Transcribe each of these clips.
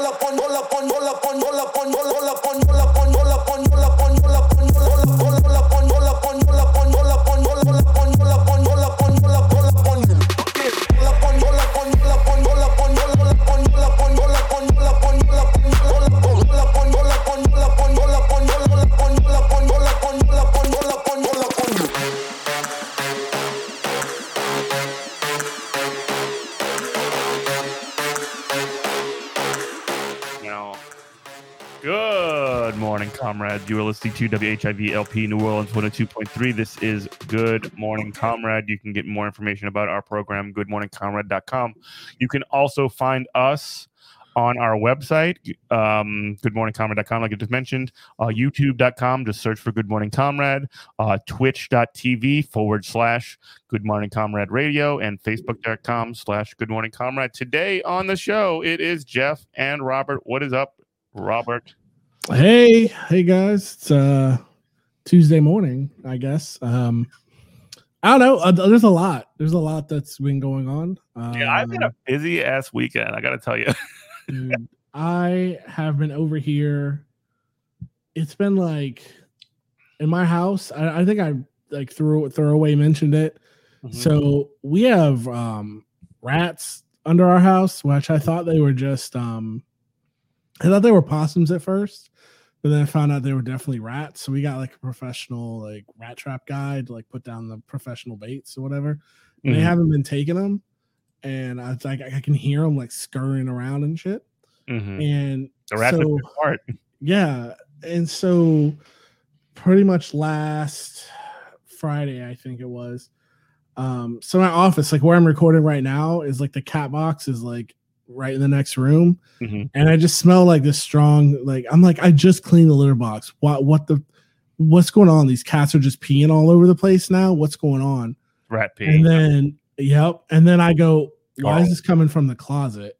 la pon, la pon, la pon, la pon, la pon, la pon, la pon, la pon, la pon, la pon, la pon, la pon, la pon, la pon, comrades. You are listening to WHIV LP New Orleans 102.3. This is Good Morning Comrade. You can get more information about our program, goodmorningcomrade.com. You can also find us on our website, um, goodmorningcomrade.com, like I just mentioned, uh, youtube.com, just search for Good Morning Comrade, uh, twitch.tv forward slash Good Morning Comrade Radio, and facebook.com slash Good Morning Comrade. Today on the show, it is Jeff and Robert. What is up, Robert? Hey, hey guys. It's uh Tuesday morning, I guess. Um I don't know. Uh, there's a lot. There's a lot that's been going on. Uh, Yeah, I've had a busy ass weekend. I got to tell you. dude, I have been over here. It's been like in my house. I, I think I like threw throwaway mentioned it. Mm-hmm. So we have um rats under our house, which I thought they were just um I thought they were possums at first, but then I found out they were definitely rats. So we got like a professional like rat trap guy to like put down the professional baits or whatever. And They Mhm. haven't been taking them, and I was like I can hear them like scurrying around and shit. Mhm. And the rats so- part. yeah, and so pretty much last Friday, I think it was. Um, so my office, like where I'm recording right now, is like the cat box is like right in the next room, Mhm. and I just smell like this strong. Like I'm like I just cleaned the litter box. What what the what's going on? These cats are just peeing all over the place now. What's going on? Rat pee. And then yep, and then I go, why Oh. is this coming from the closet?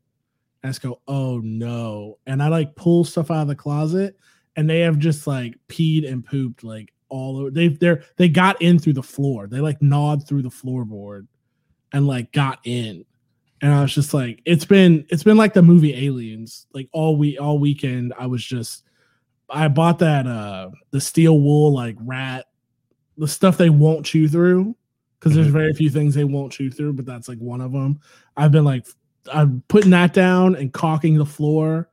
And I just go, oh no. And I like pull stuff out of the closet and they have just like peed and pooped like all over. They they're they got in through the floor. They like gnawed through the floorboard and like got in. And I was just like, it's been it's been like the movie Aliens. Like all week all weekend, I was just I bought that uh the steel wool like rat, the stuff they won't chew through because there's Mhm. very few things they won't chew through, but that's like one of them. I've been like, I'm putting that down and caulking the floor,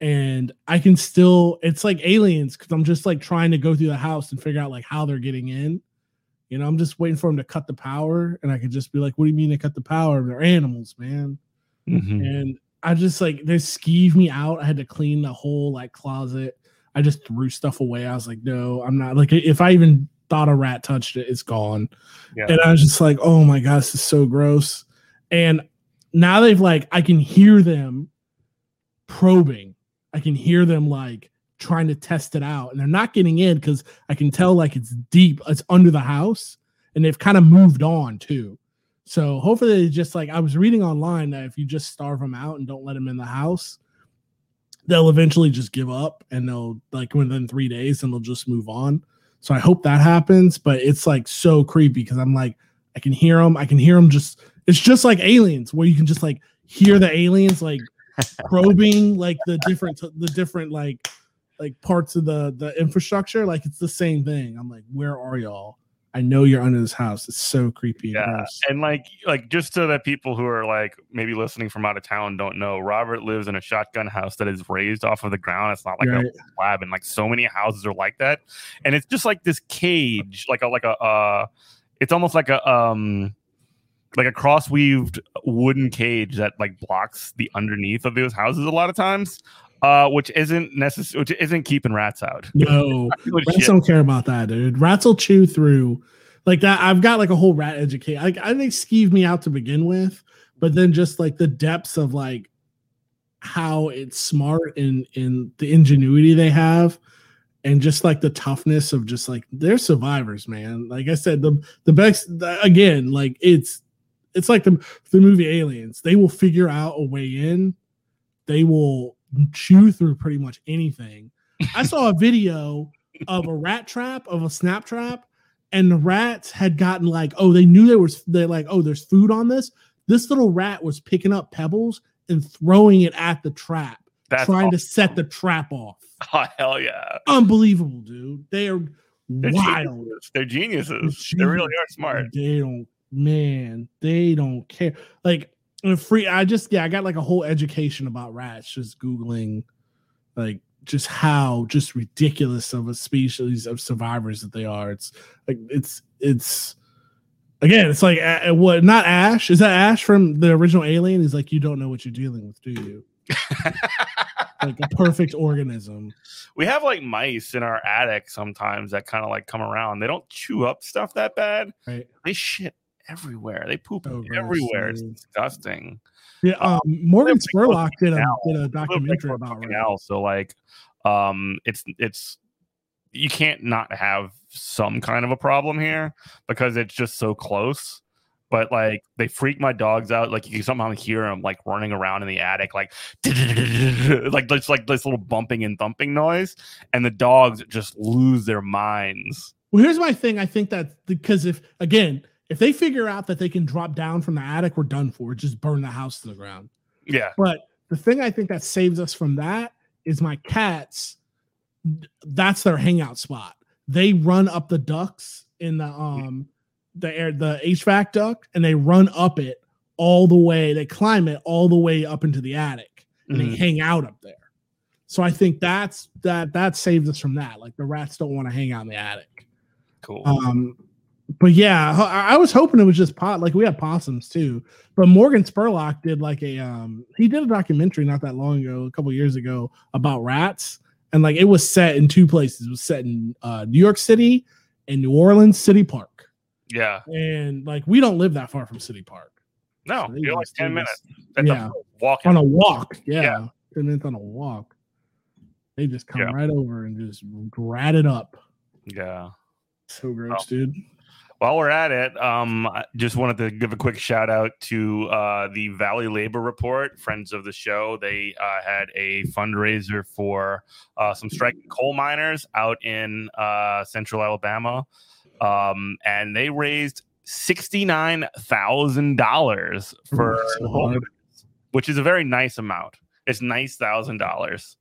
and I can still. It's like aliens because I'm just like trying to go through the house and figure out like how they're getting in. You know, I'm just waiting for them to cut the power, and I could just be like, "What do you mean they cut the power? They're animals, man." Mhm. And I just like they skeeved me out. I had to clean the whole like closet. I just threw stuff away. I was like, no, I'm not like if I even thought a rat touched it, it's gone. Yeah. And I was just like, oh my gosh, this is so gross. And now they've like I can hear them probing. I can hear them like trying to test it out. And they're not getting in because I can tell like it's deep, it's under the house, and they've kind of moved on too. So hopefully, they just like I was reading online that if you just starve them out and don't let them in the house, they'll eventually just give up and they'll like within three days and they'll just move on. So I hope that happens, but it's like so creepy because I'm like I can hear them. I can hear them just. It's just like aliens where you can just like hear the aliens like probing like the different the different like like parts of the the infrastructure. Like it's the same thing. I'm like, where are y'all? I know you're under this house. It's so creepy. and Yeah, gross. and like like just so that people who are like maybe listening from out of town don't know, Robert lives in a shotgun house that is raised off of the ground. It's not like Right. a slab, and like so many houses are like that. And it's just like this cage, like a like a uh, it's almost like a um like a cross weaved wooden cage that like blocks the underneath of those houses a lot of times. Uh, which isn't necessary, which isn't keeping rats out. No, rats don't care about that, dude. Rats will chew through like that. I've got like a whole rat educate. Like I think skeeved me out to begin with, but then just like the depths of like how it's smart and in the ingenuity they have, and just like the toughness of just like they're survivors, man. Like I said, the the best again, like it's it's like the the movie Aliens. They will figure out a way in. They will chew through pretty much anything. I saw a video of a rat trap, of a snap trap, and the rats had gotten like, oh, they knew there was they're like, oh, there's food on this. This little rat was picking up pebbles and throwing it at the trap That's trying to set the trap off. Oh, hell yeah. Unbelievable, dude. They are They're wild. geniuses. They're geniuses. They're They really are smart. They don't, man, they don't care. Like and free. I just yeah, I got like a whole education about rats just googling, like just how just ridiculous of a species of survivors that they are. It's like it's it's again, it's like uh, what? Not Ash. Is that Ash from the original Alien? He's like, you don't know what you're dealing with, do you? Like a perfect organism. we have like mice in our attic sometimes that kind of like come around. They don't chew up stuff that bad. Right. They shit everywhere. They poop Oh, everywhere. It's disgusting. Yeah. Um, Morgan live Spurlock did a did a right documentary to about rats. canal, so like um it's it's you can't not have some kind of a problem here because it's just so close but like they freak my dogs out like you can somehow hear them like running around in the attic like like just like this little bumping and thumping noise and the dogs just lose their minds Well, here's my thing. I think that because if again, if they figure out that they can drop down from the attic, we're done for. Just burn the house to the ground. yeah But the thing I think that saves us from that is my cats. That's their hangout spot. They run up the ducts in the um the air the HVAC duct and they run up it all the way. They climb it all the way up into the attic and they Mhm. hang out up there. So I think that's that that saves us from that. Like the rats don't want to hang out in the attic. cool Um, but yeah, I, I was hoping it was just pot. Like we had possums too, but Morgan Spurlock did like a um, he did a documentary not that long ago, a couple years ago, about rats, and like it was set in two places. It was set in uh, New York City and New Orleans City Park, yeah and like we don't live that far from City Park. no So you're like 10 minutes yeah. a walking on a walk. Yeah, Yeah. ten minutes on a walk. They just come Yeah. right over and just rat it up. yeah So gross, Oh. dude. While we're at it, um, I just wanted to give a quick shout out to uh, the Valley Labor Report, friends of the show. They uh, had a fundraiser for uh, some striking coal miners out in uh, central Alabama, um, and they raised sixty nine thousand dollars for Ooh, so coal hard. miners, which is a very nice amount. It's nice thousand dollars.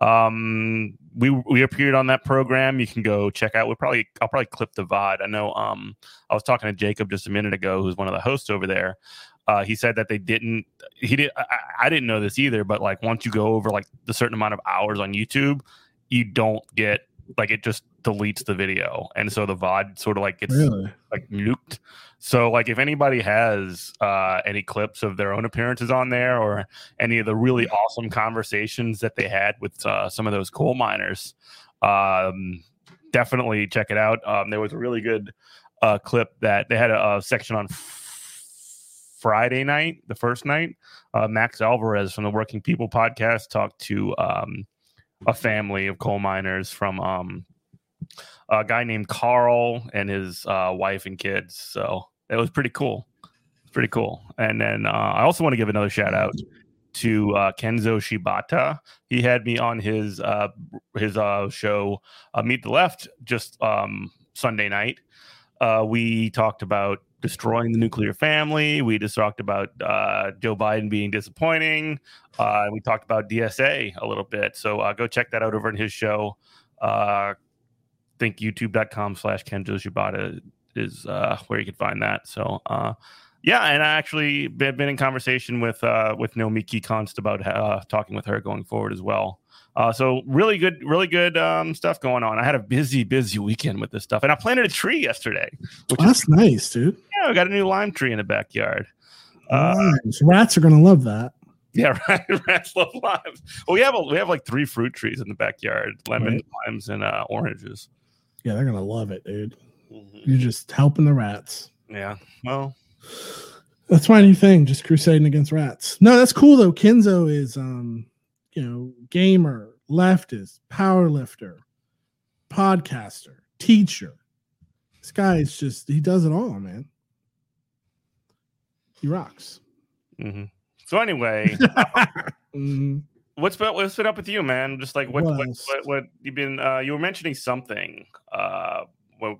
Um, we we appeared on that program. You can go check out. We'll probably I'll probably clip the VOD. I know. Um, I was talking to Jacob just a minute ago, who's one of the hosts over there. Uh, he said that they didn't. He did. I, I didn't know this either, but like once you go over like the certain amount of hours on YouTube, you don't get like it just deletes the video, and so the VOD sort of like gets Really? like nuked. So like if anybody has uh any clips of their own appearances on there or any of the really awesome conversations that they had with uh, some of those coal miners, um definitely check it out. Um there was a really good uh clip that they had a, a section on Friday night, the first night. Uh Max Alvarez from the Working People podcast talked to um a family of coal miners from um a guy named Carl and his uh, wife and kids. So it was pretty cool. Pretty cool. And then uh, I also want to give another shout out to uh, Kenzo Shibata. He had me on his uh, his uh, show uh, Meet the Left just um, Sunday night. Uh, we talked about destroying the nuclear family. We just talked about uh, Joe Biden being disappointing. Uh, we talked about DSA a little bit. So uh, go check that out over in his show. Uh, think youtube.com slash Kenzo Shibata is uh, where you can find that. So uh, yeah, and I actually been, been in conversation with uh, with Nomiki Konst about uh, talking with her going forward as well. So really good, really good um, stuff going on. I had a busy, busy weekend with this stuff, and I planted a tree yesterday. Which is, that's nice, dude. Yeah, I got a new lime tree in the backyard. Uh, Nice. Rats are gonna love that. Yeah, right. Rats love limes. Well, we have a, we have like three fruit trees in the backyard: lemon, Right. limes, and uh, oranges. Yeah, they're gonna love it, dude. You're just helping the rats. Yeah. Well, That's my new thing, just crusading against rats. No, that's cool though. Kenzo is um, you know, gamer, leftist, power lifter, podcaster, teacher. This guy is just he does it all, man. He rocks. mhm. so anyway, Mhm. what's been what's been up with you, man? Just like what What what, what, what you've been uh, you were mentioning something uh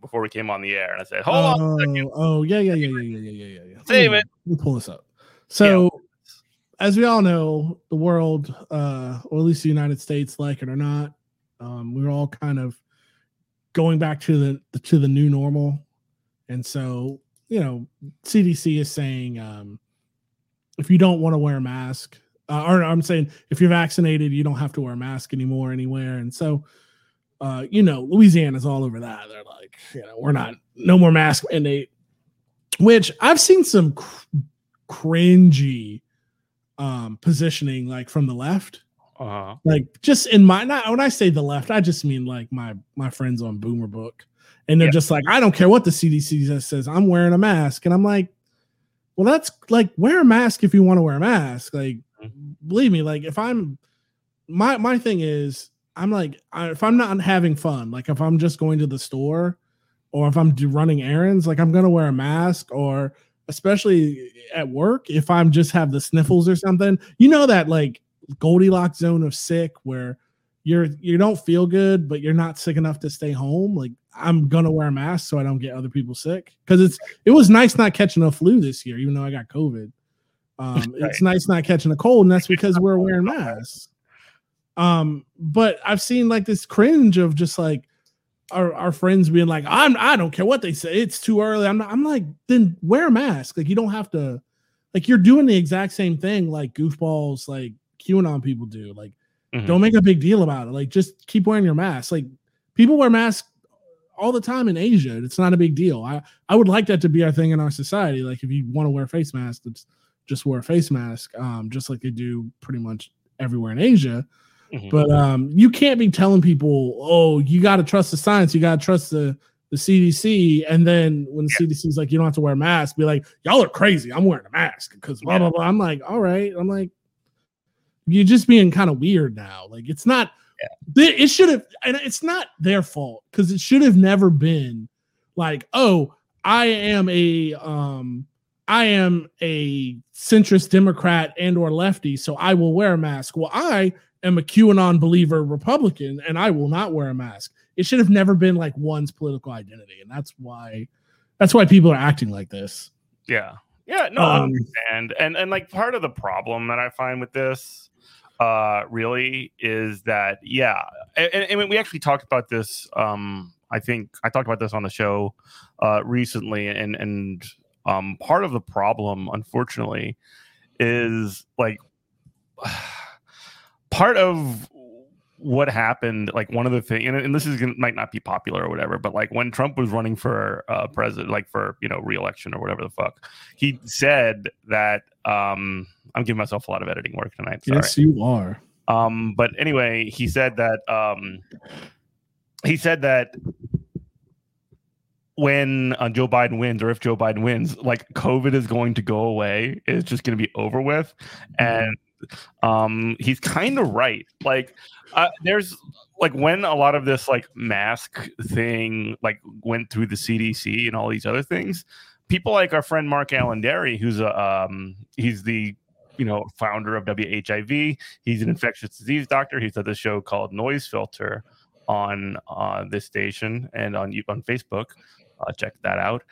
before we came on the air, and I said, hold on, a second. Oh, oh, yeah, yeah, yeah, yeah, yeah, yeah, yeah, yeah. Save it. Let me pull this up. So as we all know, the world, uh, or at least the United States, like it or not, um, we're all kind of going back to the, the to the new normal, and so you know, CDC is saying um, if you don't want to wear a mask, uh, or I'm saying if you're vaccinated, you don't have to wear a mask anymore anywhere, and so. Uh, you know, Louisiana's all over that. They're like, you know, we're not no more mask mandate. Which I've seen some cr- cringy um positioning like from the left Uh-huh. like just in my not when i say the left i just mean like my my friends on boomer book and they're Yeah. just like i don't care what the cdc says- i'm wearing a mask and i'm like well that's like wear a mask if you want to wear a mask like Mhm. believe me like if i'm my my thing is i'm like I, if i'm not having fun like if i'm just going to the store or if i'm do, running errands like i'm gonna wear a mask or especially at work if i'm just have the sniffles or something you know that like goldilocks zone of sick where you're you don't feel good but you're not sick enough to stay home like i'm gonna wear a mask so i don't get other people sick. Because it's it was nice not catching a flu this year even though i got covid. Um it's nice not catching a cold and that's because we're wearing masks. Um but i've seen like this cringe of just like our, our friends being like i'm i don't care what they say it's too early i'm not i'm like then wear a mask like you don't have to like you're doing the exact same thing like goofballs like qanon people do like Mhm. don't make a big deal about it like just keep wearing your mask like people wear masks all the time in asia it's not a big deal. I i would like that to be our thing in our society. Like if you want to wear a face mask it's just wear a face mask um just like they do pretty much everywhere in asia. Mhm. but um you can't be telling people oh you got to trust the science you got to trust the the cdc and then when the cdc is like you don't have to wear a mask be like y'all are crazy i'm wearing a mask because blah blah blah. I'm like all right. I'm like you're just being kind of weird now. Like it's not th- it should have and it's not their fault because it should have never been like oh i am a um i am a centrist democrat and or lefty so i will wear a mask well i am a qanon believer republican and i will not wear a mask it should have never been like one's political identity and that's why that's why people are acting like this Yeah. Yeah, no, I Um, understand. And and like part of the problem that I find with this uh really is that yeah, and, and we actually talked about this um I think I talked about this on the show uh recently and and um part of the problem unfortunately is like part of what happened like one of the things and, and this is gonna, might not be popular or whatever but like when trump was running for uh president like for you know re-election or whatever the fuck he said that um i'm giving myself a lot of editing work tonight sorry yes you are um but anyway he said that um he said that when uh, Joe Biden wins, or if Joe Biden wins, like COVID is going to go away. It's just going to be over with, and um, he's kind of right. Like, uh, there's like when a lot of this like mask thing like went through the CDC and all these other things. People like our friend Mark Alain Dery, who's a um, he's the you know founder of WHIV. He's an infectious disease doctor. He's at the show called Noise Filter on uh, this station and on on Facebook. Uh, check that out.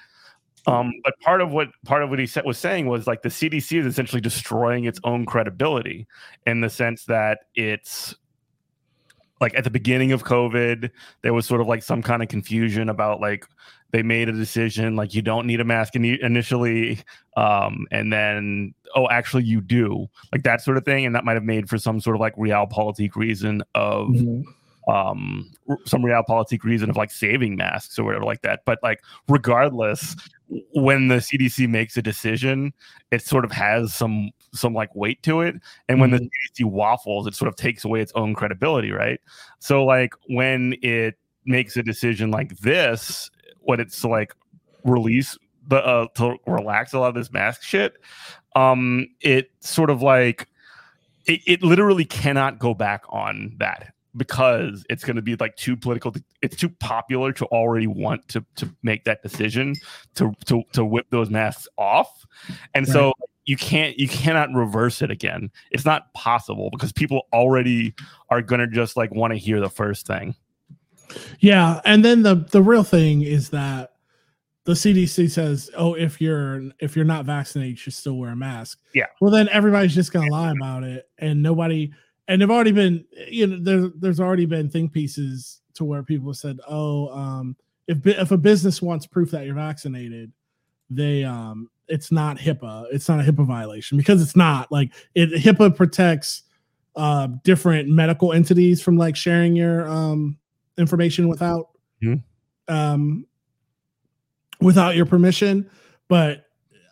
Um, but part of what part of what he said was saying was like the CDC is essentially destroying its own credibility in the sense that it's like at the beginning of COVID, there was sort of like some kind of confusion about like they made a decision like you don't need a mask ini- initially, um, and then oh actually you do like that sort of thing, and that might have made for some sort of like realpolitik reason of Mhm. um some realpolitik reason of like saving masks or whatever like that but like regardless when the cdc makes a decision it sort of has some some like weight to it. And when the cdc waffles it sort of takes away its own credibility right? So like when it makes a decision like this when it's like release the uh to relax a lot of this mask shit um it sort of like it, it literally cannot go back on that because it's going to be like too political it's too popular to already want to to make that decision to to to whip those masks off and so you can't you cannot reverse it again it's not possible because people already are going to just like want to hear the first thing Yeah, and then the the real thing is that the CDC says, "Oh, if you're if you're not vaccinated, you should still wear a mask." Yeah. Well, then everybody's just gonna lie about it, and nobody. And they've already been, you know, there, there's already been think pieces to where people said, "Oh, um, if if a business wants proof that you're vaccinated, they um, it's not HIPAA, it's not a HIPAA violation because it's not like it HIPAA protects uh different medical entities from like sharing your um information without Mhm. um without your permission but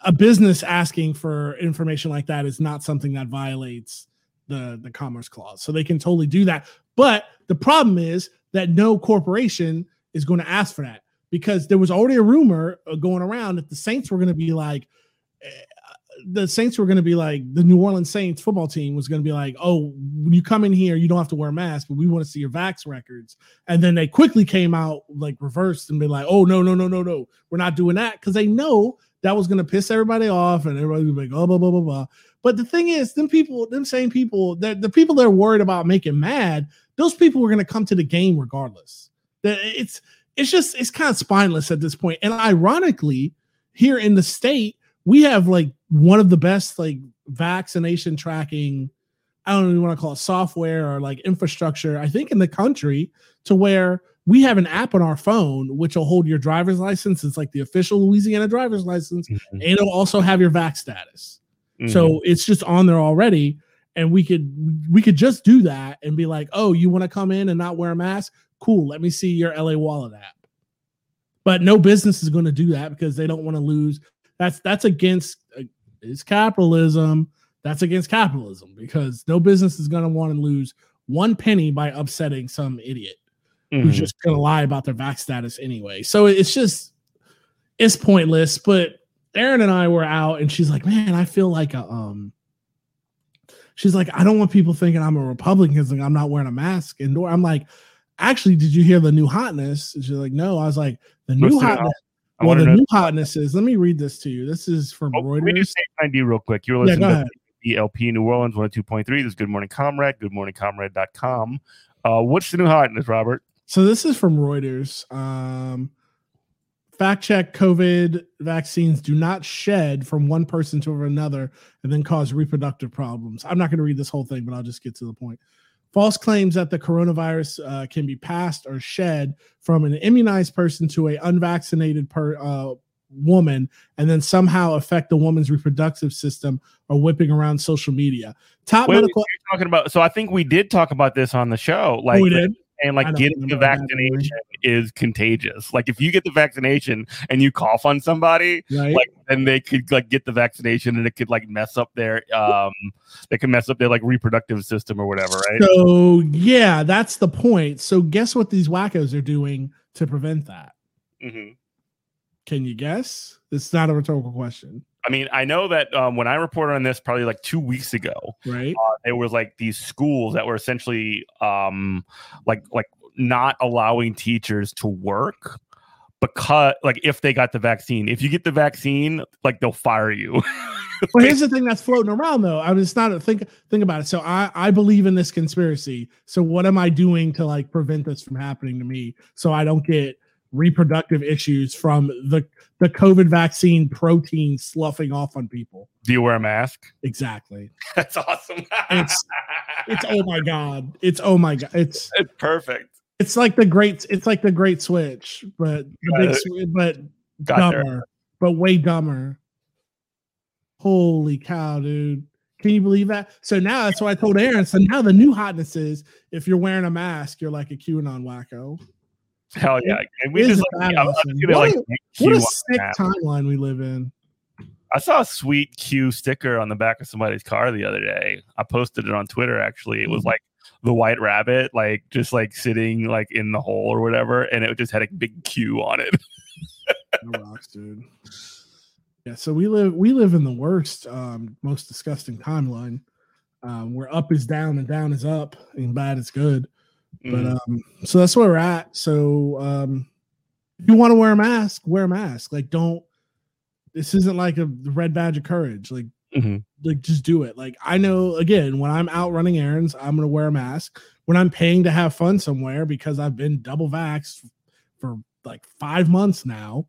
a business asking for information like that is not something that violates the the commerce clause. So they can totally do that. But the problem is that no corporation is going to ask for that because there was already a rumor uh, going around that the saints were going to be like eh, the saints were going to be like the new orleans saints football team was going to be like oh when you come in here you don't have to wear a mask but we want to see your vax records. And then they quickly came out like reversed and be like oh no no no no no. We're not doing that. Because they know that was going to piss everybody off and everybody be like oh blah blah blah blah but the thing is them people them same people that the people that are worried about making mad those people are going to come to the game regardless that it's it's just it's kind of spineless at this point. and ironically here in the state we have like one of the best like vaccination tracking i don't even want to call it software or like infrastructure i think in the country to where we have an app on our phone which will hold your driver's license it's like the official louisiana driver's license Mhm. and it'll also have your vac status Mhm. so it's just on there already and we could we could just do that and be like oh you want to come in and not wear a mask cool let me see your la wallet app but no business is going to do that because they don't want to lose that's that's against uh, it's capitalism that's against capitalism because no business is going to want to lose one penny by upsetting some idiot who's Mhm. just going to lie about their vac status anyway. So it's just it's pointless. But Erin and I were out, and she's like, "Man, I feel like a um." She's like, "I don't want people thinking I'm a Republican because I'm not wearing a mask indoor." I'm like, "Actually, did you hear the new hotness?" And she's like, "No." I was like, "The new the new hotness." I Well, the new hotness is. Let me read this to you. This is from Oh, let me Reuters. just say ID real quick. You're listening go to. ELP New Orleans 102.3. This is Good Morning Comrade, Good Morning goodmorningcomrade.com. Uh, what's the new hotness, Robert? So this is from Reuters. Um, fact check: COVID vaccines do not shed from one person to another and then cause reproductive problems. I'm not going to read this whole thing, but I'll just get to the point. False claims that the coronavirus uh, can be passed or shed from an immunized person to a unvaccinated per, uh, woman and then somehow affect the woman's reproductive system are whipping around social media. Top Wait, wait, medical. talking about. So I think we did talk about this on the show. Like, oh, we did. And like getting the vaccination is contagious. Like, if you get the vaccination and you cough on somebody, Right. like then they could like get the vaccination and it could like mess up their um they can mess up their like reproductive system or whatever right So yeah, that's the point. So guess what these wackos are doing to prevent that? Mhm. Can you guess? It's not a rhetorical question, i mean i know that um when i reported on this probably like two weeks ago right? there was like these schools that were essentially um like like not allowing teachers to work because like if they got the vaccine if you get the vaccine like they'll fire you Well, here's the thing that's floating around though. I mean, it's not a think think about it. So I I believe in this conspiracy. So what am I doing to like prevent this from happening to me so I don't get reproductive issues from the the COVID vaccine protein sloughing off on people? do you wear a mask Exactly. that's awesome It's it's oh my god. It's oh my god. It's it's perfect It's like the great. It's like the Great Switch, but the big, but got there dumber, but way dumber. Holy cow, dude! Can you believe that? So now that's why I told Aaron. So now the new hotness is if you're wearing a mask, you're like a QAnon wacko. Hell yeah! And we just like, badass I, I, thing. see that, What like, a- What a sick timeline we live in. I saw a sweet Q sticker on the back of somebody's car the other day. I posted it on Twitter. Actually, it was Mhm. like the white rabbit, like just like sitting like in the hole or whatever, and it just had a big Q on it. Rocks, dude. Yeah, so we live we live in the worst, um, most disgusting timeline. Um, where up is down and down is up, and bad is good. But Mm. um, so that's where we're at. So um, if you want to wear a mask, wear a mask. Like, don't. This isn't like a red badge of courage. Like, Mhm. like just do it. Like, I know again when I'm out running errands, I'm gonna wear a mask. When I'm paying to have fun somewhere because I've been double vaxxed for like five months now,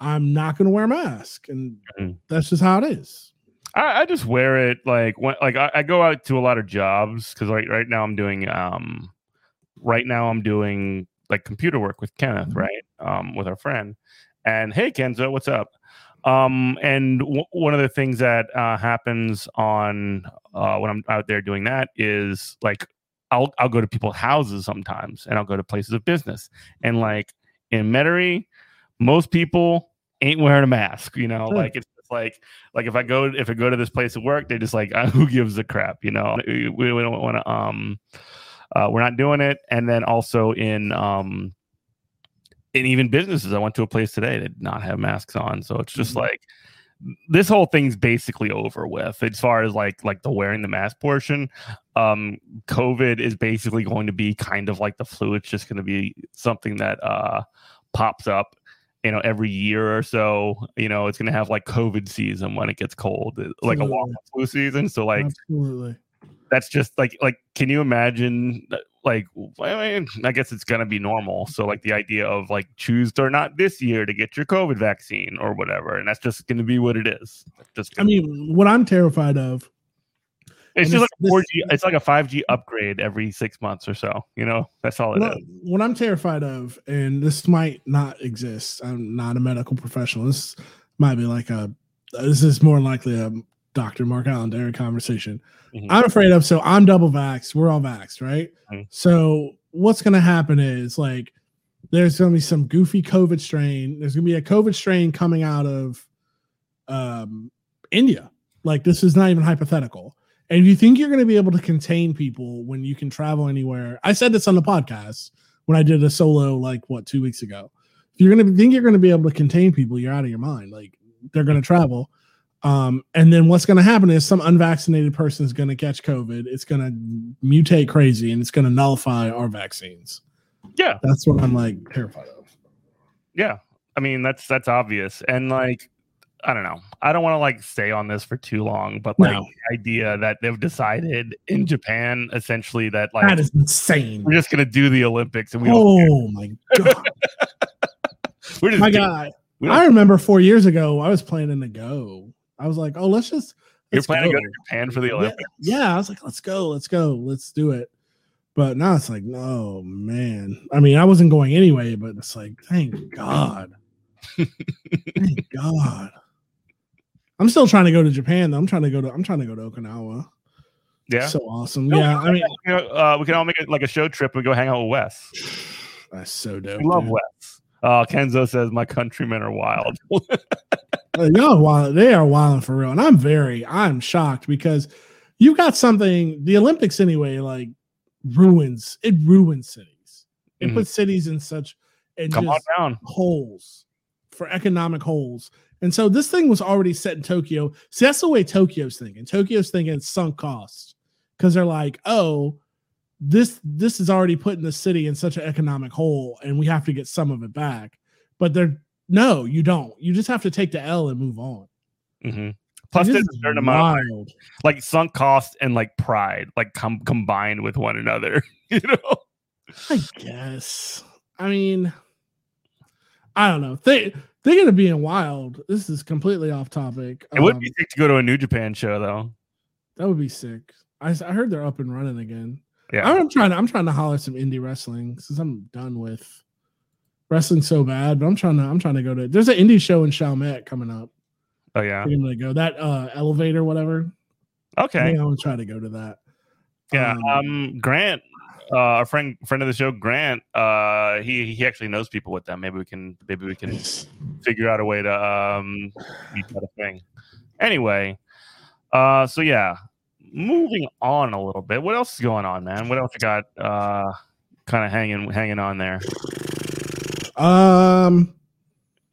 I'm not to wear a mask, and Mhm. that's just how it is. I, I just wear it like when like I, I go out to a lot of jobs because like right now I'm doing um right now I'm doing like computer work with Kenneth, Mhm. right? Um, with our friend. And hey, Kenzo, what's up? Um, and w- one of the things that uh, happens on uh, when I'm out there doing that is like I'll I'll go to people's houses sometimes, and I'll go to places of business, and like in Metairie, most people ain't wearing a mask. You know, Sure. like it's just like like if I go if I go to this place of work, they just like uh, who gives a crap. You know, we, we don't want to um uh, we're not doing it. And then also in um in even businesses, I went to a place today that did not have masks on. So it's just Mhm. like this whole thing's basically over with as far as like like the wearing the mask portion. Um COVID is basically going to be kind of like the flu. It's just going to be something that uh pops up you know every year or so you know it's going to have like covid season when it gets cold like a long Absolutely. flu season so like Absolutely. That's just like like can you imagine like I mean I guess it's gonna be normal. So like the idea of like choose or not this year to get your COVID vaccine or whatever, and that's just gonna be what it is. Just I mean, what I'm terrified of, it's just like this- four this- G. It's like a five G upgrade every six months or so. You know, that's all it what, is. what I'm terrified of, and this might not exist. I'm not a medical professional. This might be like a, this is more likely a Dr. Mark Alain Dery conversation. Mhm. I'm afraid of. So I'm double vaxxed. We're all vaxxed, right? Mhm. So what's going to happen is like, there's going to be some goofy COVID strain. There's going to be a COVID strain coming out of um, India. Like this is not even hypothetical. And if you think you're going to be able to contain people when you can travel anywhere, I said this on the podcast when I did a solo like what two weeks ago. If you're going to think you're going to be able to contain people, you're out of your mind. Like they're going to travel. Um, and then what's going to happen is some unvaccinated person is going to catch COVID. It's going to mutate crazy and it's going to nullify our vaccines. Yeah, That's what I'm like terrified of. yeah. I mean that's that's obvious, and like I don't know. I don't want to like stay on this for too long, but like No. the idea that they've decided in Japan essentially that like That is insane. we're just gonna do the Olympics and we. Oh my god, We're just my god! I remember four years ago, I was planning to go. I was like, oh, let's just. You're let's planning to go go. to Japan for the Yeah, Olympics. yeah, I was like, let's go, let's go, let's do it. But now it's like, no, man. I mean, I wasn't going anyway, but it's like, thank God. thank God. I'm still trying to go to Japan though. I'm trying to go to I'm trying to go to Okinawa. Yeah. So awesome. No, yeah, I mean uh, we can all make it like a show trip and go hang out with Wes. that's so dope. We love dude. Wes. Uh, Kenzo says my countrymen are wild. Y'all wild. They are wilding for real. And I'm very, I'm shocked because you got something, the Olympics anyway, like ruins, it ruins cities. It Mhm. puts cities in such and Come on just down. holes for economic holes. And so this thing was already set in Tokyo. See, that's the way Tokyo's thinking. Tokyo's thinking sunk costs because they're like, oh, this this is already putting the city in such an economic hole, and we have to get some of it back. But they're no, you don't. You just have to take the L and move on. mm-hmm. Plus, there's a certain amount of like sunk cost and like pride, like com- combined with one another. You know? I guess. I mean, I don't know. They they're gonna be in wild. This is completely off topic. It would Um, be sick to go to a New Japan show though. That would be sick. I, I heard they're up and running again. Yeah. I'm trying to I'm trying to holler some indie wrestling since I'm done with wrestling so bad. But I'm trying to I'm trying to go to there's an indie show in Chalmette coming up. Oh yeah. I'm gonna go that uh elevator whatever. I Okay. think I'm gonna try to go to that. Yeah. Um, Um, Grant, uh, a friend friend of the show, Grant. Uh, he he actually knows people with them. Maybe we can maybe we can figure out a way to um make that a thing. Anyway, uh, so yeah, moving on a little bit. What else is going on, man? What else you got? Uh, kind of hanging hanging on there. Um,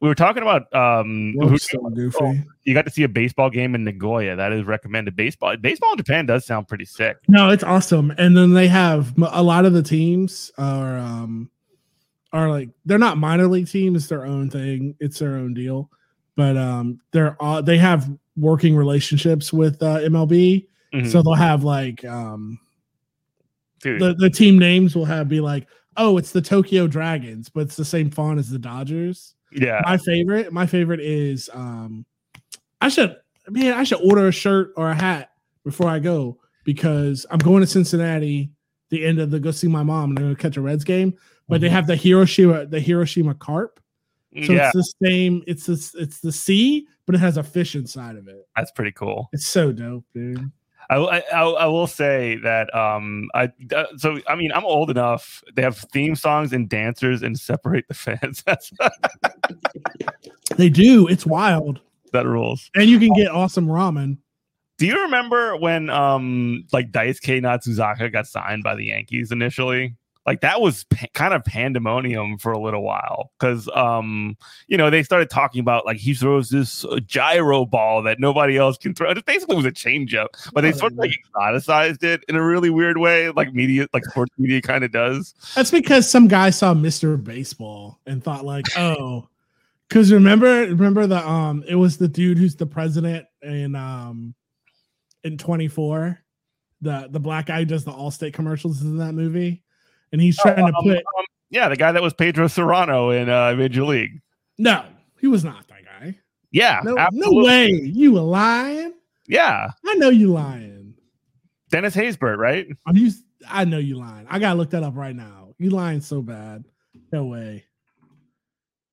We were talking about um, who- so goofy. oh, you got to see a baseball game in Nagoya. That is recommended. Baseball baseball in Japan does sound pretty sick. No, it's awesome. And then they have a lot of the teams are um are like they're not minor league teams, it's their own thing. It's their own deal. But um they're all they have working relationships with uh, MLB. Mhm. So they'll have like um Dude, the, the team names will have be like, oh, it's the Tokyo Dragons, but it's the same font as the Dodgers. Yeah. My favorite, my favorite is um I should man, I should order a shirt or a hat before I go because I'm going to Cincinnati the end of the go see my mom and they're gonna catch a Reds game. But they have the Hiroshima, the Hiroshima carp. So yeah, it's the same, it's this it's the sea, but it has a fish inside of it. that's pretty cool. It's so dope, dude. I, I, I will say that um I uh, so I mean I'm old enough. They have theme songs and dancers and separate the fans. They do, it's wild. that rules. And you can get awesome ramen. Do you remember when um like K Matsuzaka got signed by the Yankees initially? Like that was pa- kind of pandemonium for a little while because um you know they started talking about like he throws this uh, gyro ball that nobody else can throw. It basically was a changeup, but they Oh, sort of like exoticized it in a really weird way, like media, like sports media kind of does. That's because some guy saw Mr. Baseball and thought like, oh, because remember, remember the um, it was the dude who's the president in um, in 24, the the black guy who does the Allstate commercials in that movie, and he's trying to Um, put um, yeah, the guy that was Pedro Cerrano in uh, Major League. no, he was not that guy. Yeah, No, no way, you a lying? Yeah, I know you lying. Dennis Haysbert, right? You? I know you lying. I gotta look that up right now. You lying so bad. No way.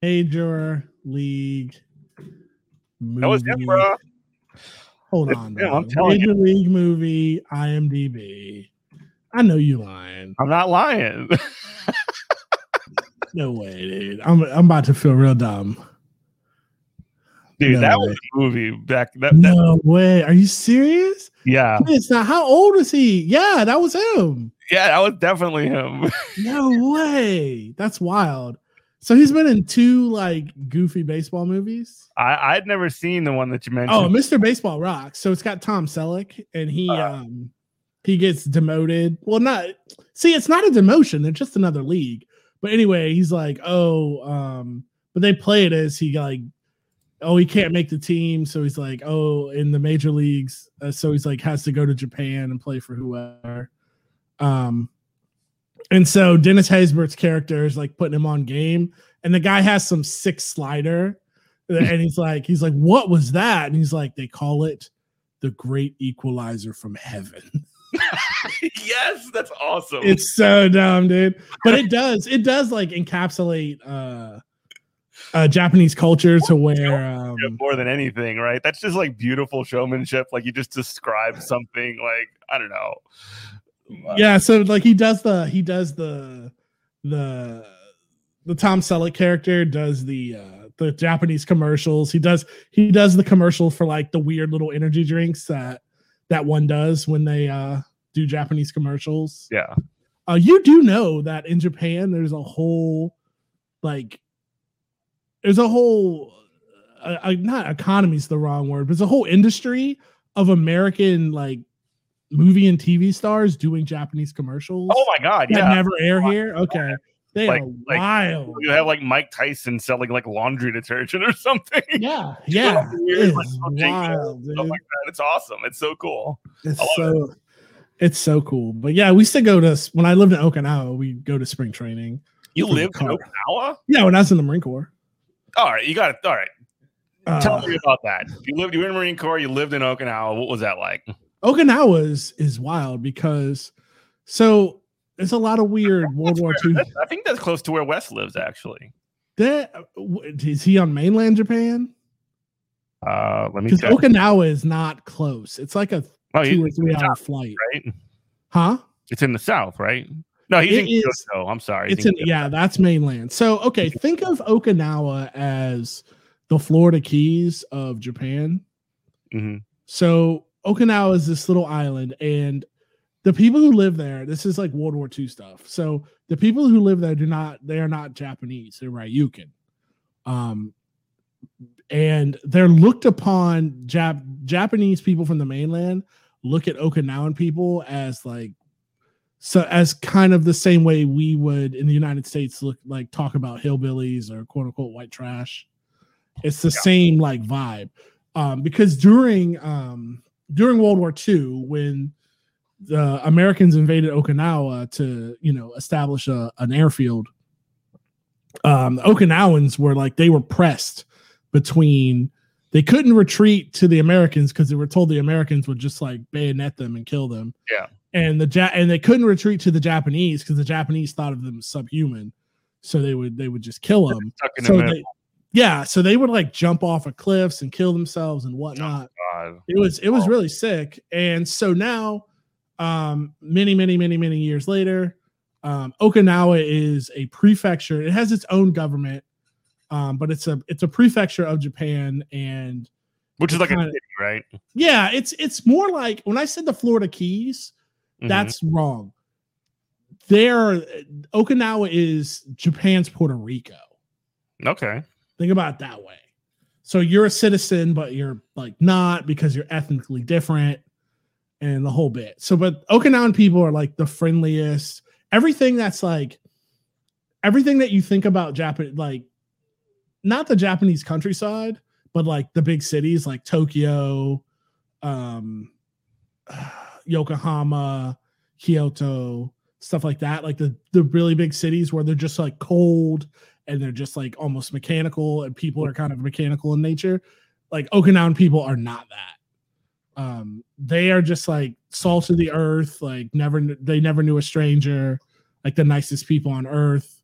Major League. That was him, Movie. bro. Hold It's on. him. I'm telling Major League movie IMDb. I know you lying. I'm not lying. No way, dude. I'm I'm about to feel real dumb. Dude, No that way. was a movie back. That, that- No way. Are you serious? yeah, It's not. How old is he? Yeah, that was him. yeah, that was definitely him. No way. That's wild. So he's been in two like goofy baseball movies. I I'd never seen the one that you mentioned. Oh, Mr. Baseball rocks. So it's got Tom Selleck, and he Uh. um he gets demoted. Well, not see, it's not a demotion, it's just another league. But anyway, he's like, oh, um, but they play it as he like, oh, he can't make the team, so he's like, oh, in the major leagues, uh, so he's like has to go to Japan and play for whoever. Um, and so Dennis Haysbert's character is like putting him on game, and the guy has some sick slider, and he's like, he's like, what was that? And he's like, they call it the Great Equalizer from Heaven. Yes, that's awesome. it's so dumb, dude. But it does, it does like encapsulate uh, uh Japanese culture to where um, more than anything, right? That's just like beautiful showmanship. Like you just describe something like I don't know. yeah so like he does the he does the the the tom selleck character does the uh the japanese commercials he does he does the commercial for like the weird little energy drinks that that one does when they uh do japanese commercials Yeah. uh you do know that in japan there's a whole like there's a whole uh, uh, not economy is the wrong word but it's a whole industry of american like movie and tv stars doing japanese commercials Oh my god, that yeah. never air here okay they Like- are like- wild You have like Mike Tyson selling like laundry detergent or something. yeah yeah it's like, wild dude. like. It's awesome. It's so cool. it's so it's so cool but yeah we used to go to when i lived in okinawa we go to spring training You lived in. Okinawa? yeah when i was in the marine corps All right, you got it. All right. Tell uh, me about that. You lived you were in the Marine Corps, you lived in Okinawa. What was that like? Okinawa is, is wild because so there's a lot of weird World War II. I think that's close to where Wes lives, actually. That w- is he on mainland Japan? Uh, let me Because. Okinawa is not close. It's like a Oh, two or three hour flight, right? huh? It's in the south, right? No, he's It in is- Kyoto. I'm sorry. It's in Kyoto. yeah, that's mainland. So okay, think of Okinawa as the Florida Keys of Japan. Mhm. So Okinawa is this little island, and the people who live there, this is like World War II stuff. So the people who live there do not, they are not Japanese, they're Ryukyuan. Um, and they're looked upon Jap- Japanese people from the mainland look at Okinawan people as like so as kind of the same way we would in the United States look like talk about hillbillies or quote unquote white trash. It's the Yeah. same like vibe. Um, because during um during World War II, when the Americans invaded Okinawa to, you know, establish a, an airfield, um, the Okinawans were like they were pressed between they couldn't retreat to the Americans because they were told the Americans would just like bayonet them and kill them. Yeah. And the ja- and they couldn't retreat to the Japanese because the Japanese thought of them as subhuman. So they would they would just kill them. So they, yeah, so they would like jump off of cliffs and kill themselves and whatnot. God. It was it was Oh. really sick. And so now, um, many, many, many, many years later, um, Okinawa is a prefecture. It has its own government, um, but it's a it's a prefecture of Japan. And Which is like a kinda- city, right? yeah, it's it's more like when I said the Florida Keys, Mhm. that's wrong. There, Okinawa is Japan's Puerto Rico. okay. Think about it that way. So you're a citizen, but you're like not because you're ethnically different and the whole bit. So, but Okinawan people are like the friendliest. Everything that's like everything that you think about Japan, like not the Japanese countryside, but like the big cities like Tokyo, um, Yokohama, Kyoto, stuff like that. Like the the really big cities where they're just like cold and they're just like almost mechanical and people are kind of mechanical in nature like okinawan people are not that um they are just like salt of the earth like never they never knew a stranger like the nicest people on earth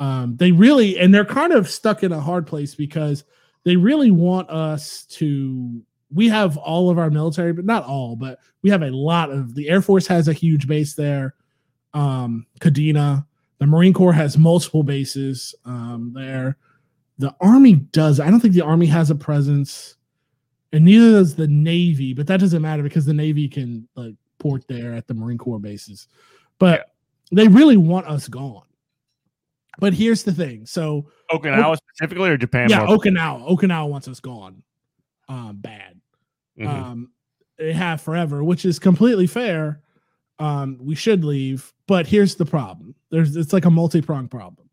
um they really and they're kind of stuck in a hard place because they really want us to we have all of our military but not all but we have a lot of the air force has a huge base there um kadena the Marine Corps has multiple bases um, there. The Army does. I don't think the Army has a presence, and neither does the Navy. But that doesn't matter because the Navy can like port there at the Marine Corps bases. But they really want us gone. But here's the thing. So Okinawa specifically or Japan? yeah, Okinawa. Okinawa wants us gone. Um, bad. Mhm. Um, they have forever, which is completely fair. Um, we should leave, but here's the problem. There's it's like a multi-pronged problem.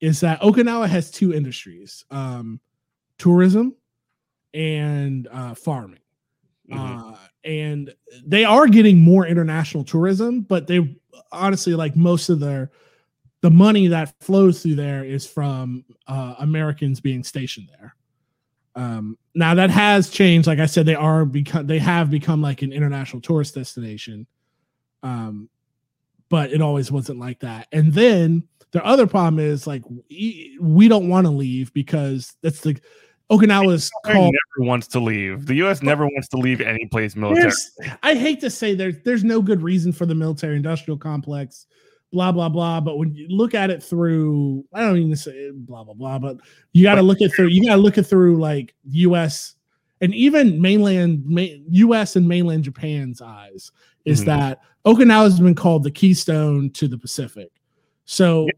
Is that Okinawa has two industries: um, tourism and uh, farming. Mhm. Uh, and they are getting more international tourism, but they honestly like most of their the money that flows through there is from uh, Americans being stationed there. Um, now that has changed. Like I said, they are become they have become like an international tourist destination. Um, but it always wasn't like that. And then the other problem is like we, we don't want to leave because that's the Okinawa's called never wants to leave. The U.S. never wants to leave any place military. I hate to say there's there's no good reason for the military industrial complex, blah blah blah. But when you look at it through, I don't even say blah blah blah, but you got to look it through. You got to look it through like U.S. and even mainland ma- U.S. and mainland Japan's eyes. Is Mhm. that Okinawa has been called the keystone to the Pacific? So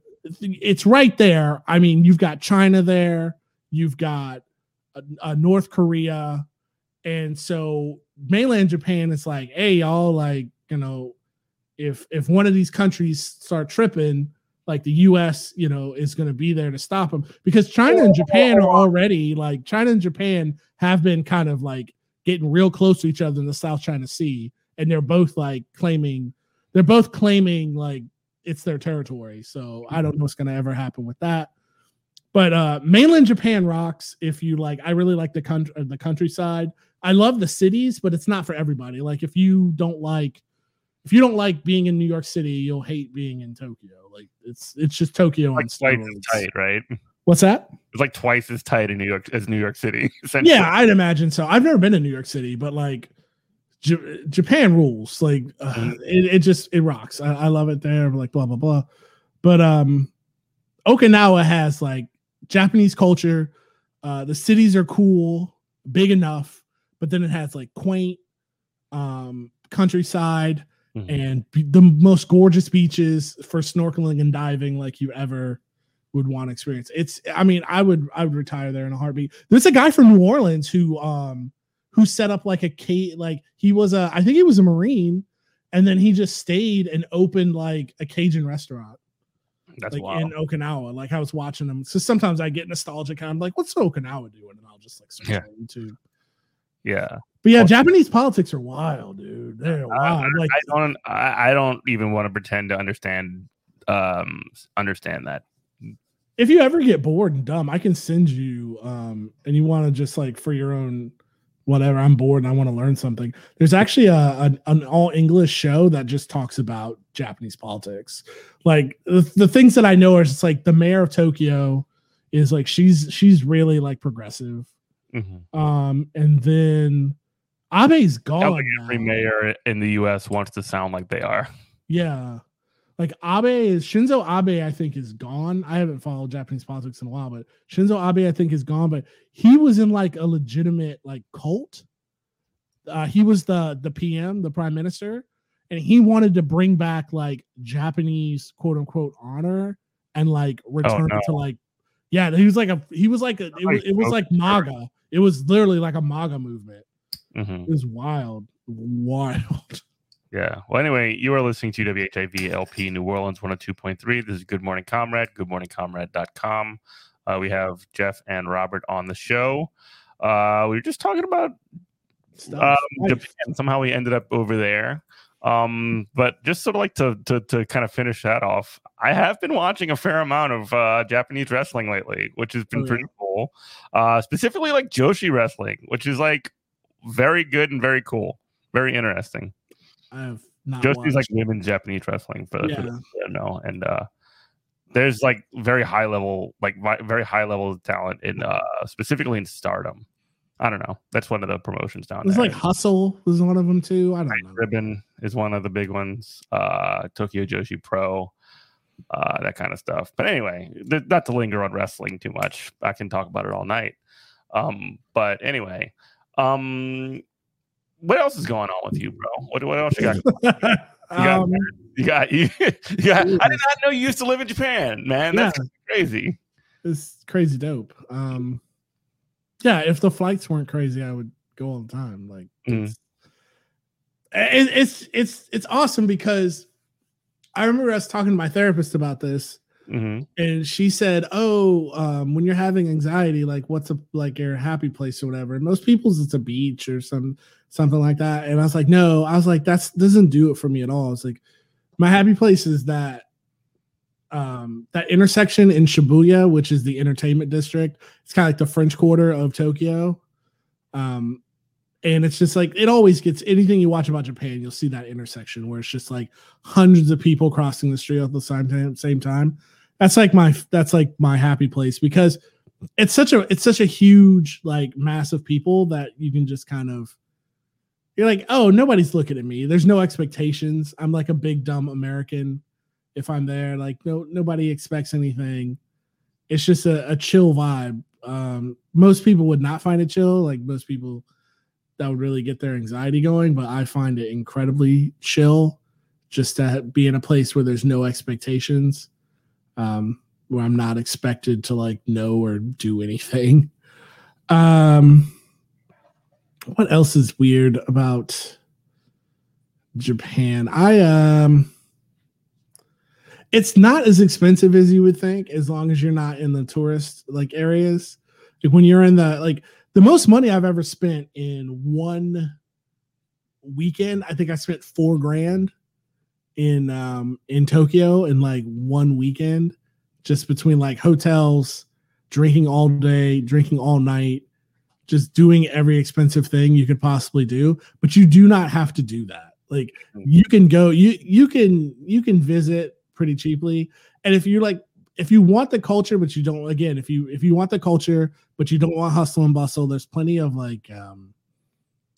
it's right there. I mean, you've got China there, you've got uh, uh, North Korea, and so mainland Japan is like, hey, y'all, like, you know, if if one of these countries start tripping, like the US, you know, is going to be there to stop them because China and Japan are already like China and Japan have been kind of like getting real close to each other in the South China Sea, and they're both like claiming they're both claiming like it's their territory. So I don't know what's going to ever happen with that. But uh mainland Japan rocks if you like I really like the country the countryside. I love the cities, but it's not for everybody. Like if you don't like if you don't like being in New York City, you'll hate being in Tokyo. Like it's it's just Tokyo like twice as tight, right? What's that? It's like twice as tight in New York as New York City. Yeah, I'd imagine so. I've never been to New York City, but like J- Japan rules. Like uh, it, it just it rocks. I, I love it there. Like blah blah blah. But um, Okinawa has like Japanese culture. Uh, the cities are cool, big enough, but then it has like quaint um countryside Mhm. and the most gorgeous beaches for snorkeling and diving like you ever would want to experience. It's I mean, I would I would retire there in a heartbeat. There's a guy from New Orleans who um who set up like a K like he was a I think he was a Marine and then he just stayed and opened like a Cajun restaurant That's like wild. in Okinawa. Like I was watching them. So sometimes I get nostalgic. I'm like, what's Okinawa doing? And I'll just like search Yeah. on YouTube. yeah. But yeah, Well- Japanese politics are wild, dude. They're wild. Like I don't. I, I don't even want to pretend to understand. Um, understand that. if you ever get bored and dumb, I can send you um and you want to just like for your own whatever, I'm bored and I want to learn something. There's actually a, a an all English show that just talks about Japanese politics. Like the, the things that I know are just like the mayor of Tokyo is like she's she's really like progressive. Mhm. Um and then Abe's gone. like every mayor in the U.S. wants to sound like they are. Yeah. Like Abe is Shinzo Abe, I think, is gone. I haven't followed Japanese politics in a while, but Shinzo Abe, I think, is gone. But he was in like a legitimate like cult. Uh, he was the the PM, the prime minister, and he wanted to bring back like Japanese quote unquote honor and like return no. to like yeah, he was like a he was like a it was, it was like MAGA. It was literally like a MAGA movement. Mhm. It was wild, wild. Yeah. Well, anyway, you are listening to WHIV LP New Orleans 102.3. This is Good Morning Comrade, goodmorningcomrade.com. Uh, we have Jeff and Robert on the show. Uh, we were just talking about um, Japan. Somehow we ended up over there. Um, but just sort of like to, to to kind of finish that off, I have been watching a fair amount of uh, Japanese wrestling lately, which has been Oh, yeah. pretty cool. Uh, specifically like Joshi wrestling, which is like very good and very cool, very interesting. I have not Joshi's like watched. women's Japanese wrestling for, for Yeah. who know, and uh, there's like very high level, like very high level of talent in uh, specifically in Stardom. I don't know. That's one of the promotions down It's there. like Hustle was one of them too. I don't know. Ribbon is one of the big ones. Uh, Tokyo Joshi Pro, uh, that kind of stuff. But anyway, th- not to linger on wrestling too much. I can talk about it all night. Um, but anyway, um, what else is going on with you, bro? What, what else you got? you got- um, You got you, you got. I did not know you used to live in Japan, man. yeah, That's crazy. it's crazy dope. Um, yeah, if the flights weren't crazy, I would go all the time. Like Mm. it's, it- it's it's it's awesome because I remember us talking to my therapist about this, hmm and she said, "Oh, um, when you're having anxiety, like what's a like your happy place or whatever?" And most people's it's a beach or some something like that. And I was like, "No," I was like, "That's doesn't do it for me at all." It's like my happy place is that um that intersection in Shibuya, which is the entertainment district. It's kind of like the French Quarter of Tokyo. Um, and it's just like it always gets anything you watch about Japan, you'll see that intersection where it's just like hundreds of people crossing the street at the same time. Same time. That's like my that's like my happy place because it's such a it's such a huge like mass of people that you can just kind of you're like oh nobody's looking at me. There's no expectations. I'm like a big dumb American if I'm there. Like no nobody expects anything. It's just a, a chill vibe. Um, most people would not find it chill. Like most people that would really get their anxiety going, but I find it incredibly chill just to be in a place where there's no expectations, um, where I'm not expected to like know or do anything. Um, what else is weird about Japan? I um, it's not as expensive as you would think, as long as you're not in the tourist like areas. Like when you're in the like the most money I've ever spent in one weekend, I think I spent four grand in um in Tokyo in like one weekend, just between like hotels, drinking all day, drinking all night, just doing every expensive thing you could possibly do. But you do not have to do that. Like you can go, you you can you can visit pretty cheaply. And if you're like if you want the culture, but you don't again, if you if you want the culture, but you don't want hustle and bustle, there's plenty of like um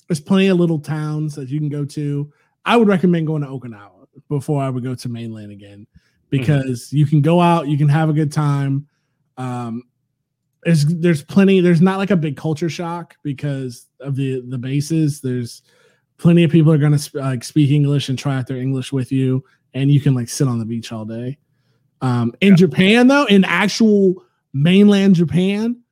there's plenty of little towns that you can go to. I would recommend going to Okinawa before I would go to mainland again because you can go out, you can have a good time. Um there's there's plenty there's not like a big culture shock because of the the bases. There's plenty of people are going to sp- like speak English and try out their English with you and you can like sit on the beach all day. Um, in Japan, though, in actual mainland Japan,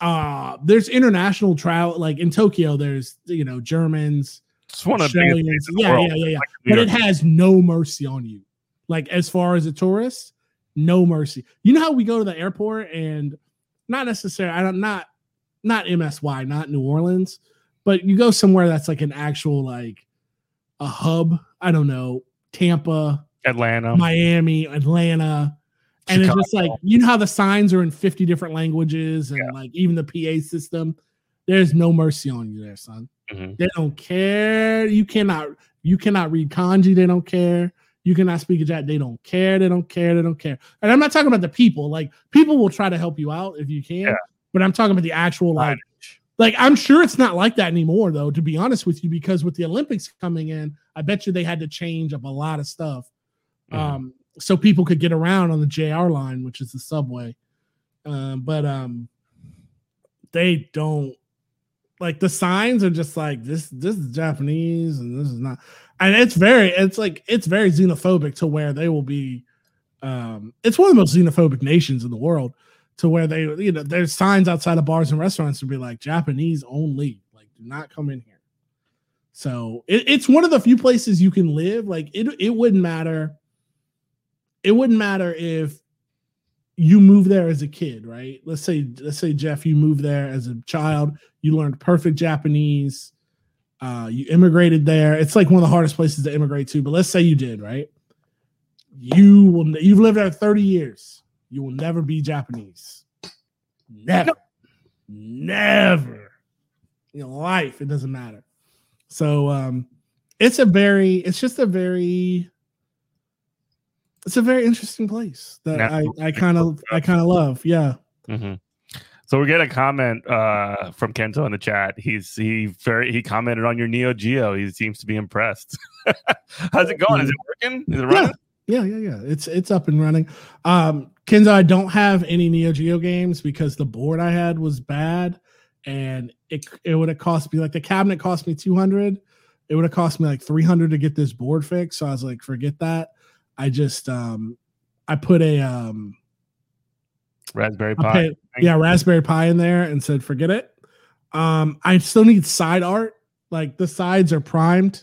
uh, there's international travel. Like in Tokyo, there's you know Germans, It's one of the biggest Australians. the Yeah, yeah, yeah, yeah. Like, But it has no mercy on you. Like as far as a tourist, no mercy. You know how we go to the airport and not necessarily. I don't not not MSY, not New Orleans, but you go somewhere that's like an actual like a hub. I don't know, Tampa, Atlanta. Miami, Atlanta, And Chicago. it's just like you know how the signs are in 50 different languages and Yeah. like even the PA system. There's no mercy on you there, son. Mhm. They don't care. You cannot you cannot read kanji, they don't care. You cannot speak a Jap, they don't care, they don't care, they don't care. And I'm not talking about the people. Like people will try to help you out if you can, Yeah. but I'm talking about the actual like Signage. Like I'm sure it's not like that anymore though, to be honest with you, because with the Olympics coming in, I bet you they had to change up a lot of stuff. Mhm. Um, so people could get around on the JR line, which is the subway. Um, but um they don't like the signs are just like this this is Japanese and this is not and it's very it's like it's very xenophobic to where they will be um it's one of the most xenophobic nations in the world to where they you know there's signs outside of bars and restaurants to be like Japanese only like do not come in here so it, it's one of the few places you can live like it it wouldn't matter it wouldn't matter if you move there as a kid right let's say let's say Jeff you moved there as a child you learned perfect Japanese uh, you immigrated there. It's like one of the hardest places to immigrate to, but let's say you did, right? You will. You've lived there thirty years. You will never be Japanese. Never, never in life. It doesn't matter. So, um, it's a very. It's just a very. It's a very interesting place that I I kind of I kind of love. Yeah. Mhm. So we get a comment uh, from Kento in the chat. He's he very he commented on your Neo Geo. He seems to be impressed. How's it going? Is it working? Is it running? Yeah, yeah, yeah. It's it's up and running. Um, Kenzo, I don't have any Neo Geo games because the board I had was bad, and it it would have cost me like the cabinet cost me two hundred. It would have cost me like three hundred to get this board fixed. So I was like, forget that. I just um, I put a um, Raspberry Pi. yeah, Raspberry Pi in there and said, forget it. Um, I still need side art. Like the sides are primed